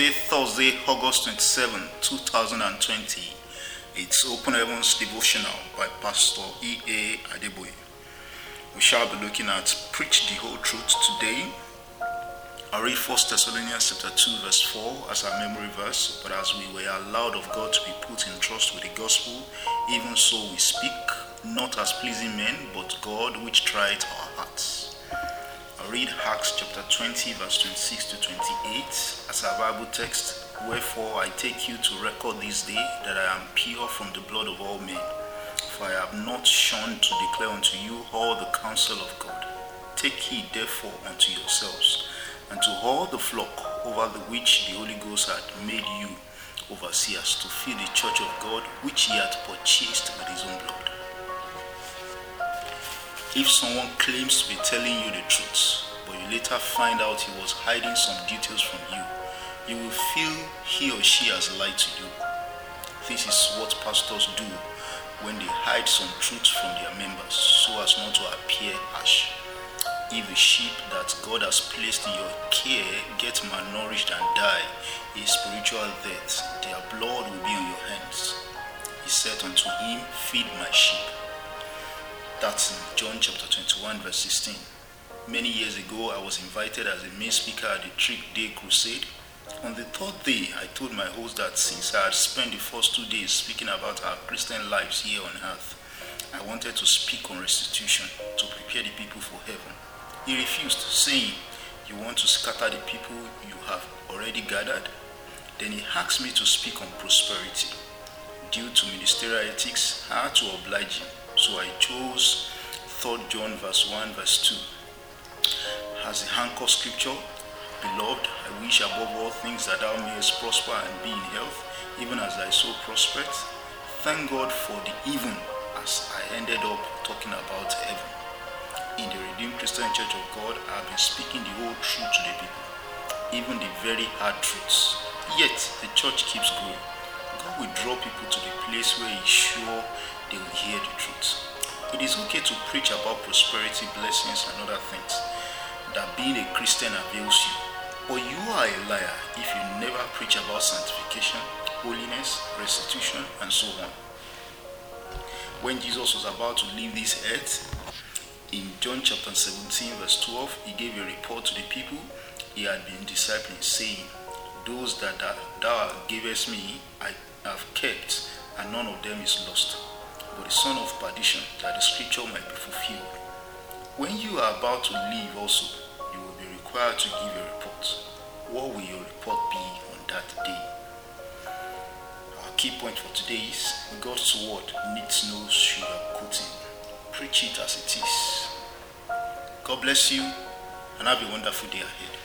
Today, Thursday, August 27, 2020. It's Open Heavens Devotional by Pastor E.A. Adeboye. We shall be looking at Preach the Whole Truth today. I read 1 Thessalonians chapter 2, verse 4 as our memory verse. But as we were allowed of God to be put in trust with the gospel, even so we speak, not as pleasing men, but God which tried our hearts. Read Acts chapter 20, verse 26 to 28 as our Bible text. Wherefore I take you to record this day that I am pure from the blood of all men. For I have not shunned to declare unto you all the counsel of God. Take heed therefore unto yourselves and to all the flock over the which the Holy Ghost hath made you overseers to feed the church of God which he hath purchased with his own blood. If someone claims to be telling you the truth, but you later find out he was hiding some details from you, you will feel he or she has lied to you. This is what pastors do when they hide some truth from their members so as not to appear harsh. If a sheep that God has placed in your care get malnourished and die a spiritual death, their blood will be on your hands. He said unto him, Feed my sheep. That's in John chapter 21, verse 16. Many years ago, I was invited as a main speaker at the Trick Day Crusade. On the third day, I told my host that since I had spent the first two days speaking about our Christian lives here on earth, I wanted to speak on restitution to prepare the people for heaven. He refused, saying, You want to scatter the people you have already gathered? Then he asked me to speak on prosperity. Due to ministerial ethics, I had to oblige him so I chose 3 John verse 1 verse 2 as the anchor scripture. Beloved, I wish above all things that thou mayest prosper and be in health, even as thy soul prospereth. Thank God for the even as I ended up talking about heaven. In the Redeemed Christian Church of God, I have been speaking the whole truth to the people, even the very hard truths. Yet the church keeps growing. God will draw people to the place where He's sure they will hear the truth. It is okay to preach about prosperity, blessings, and other things that being a Christian avails you. But you are a liar if you never preach about sanctification, holiness, restitution, and so on. When Jesus was about to leave this earth, in John chapter 17, verse 12, he gave a report to the people he had been discipling, saying, Those that thou gavest me, I have kept, and none of them is lost the son of perdition, that the scripture might be fulfilled. When you are about to leave also, you will be required to give a report. What will your report be on that day? Our key point for today is God's word needs no sugar coating. Preach it as it is. God bless you and have a wonderful day ahead.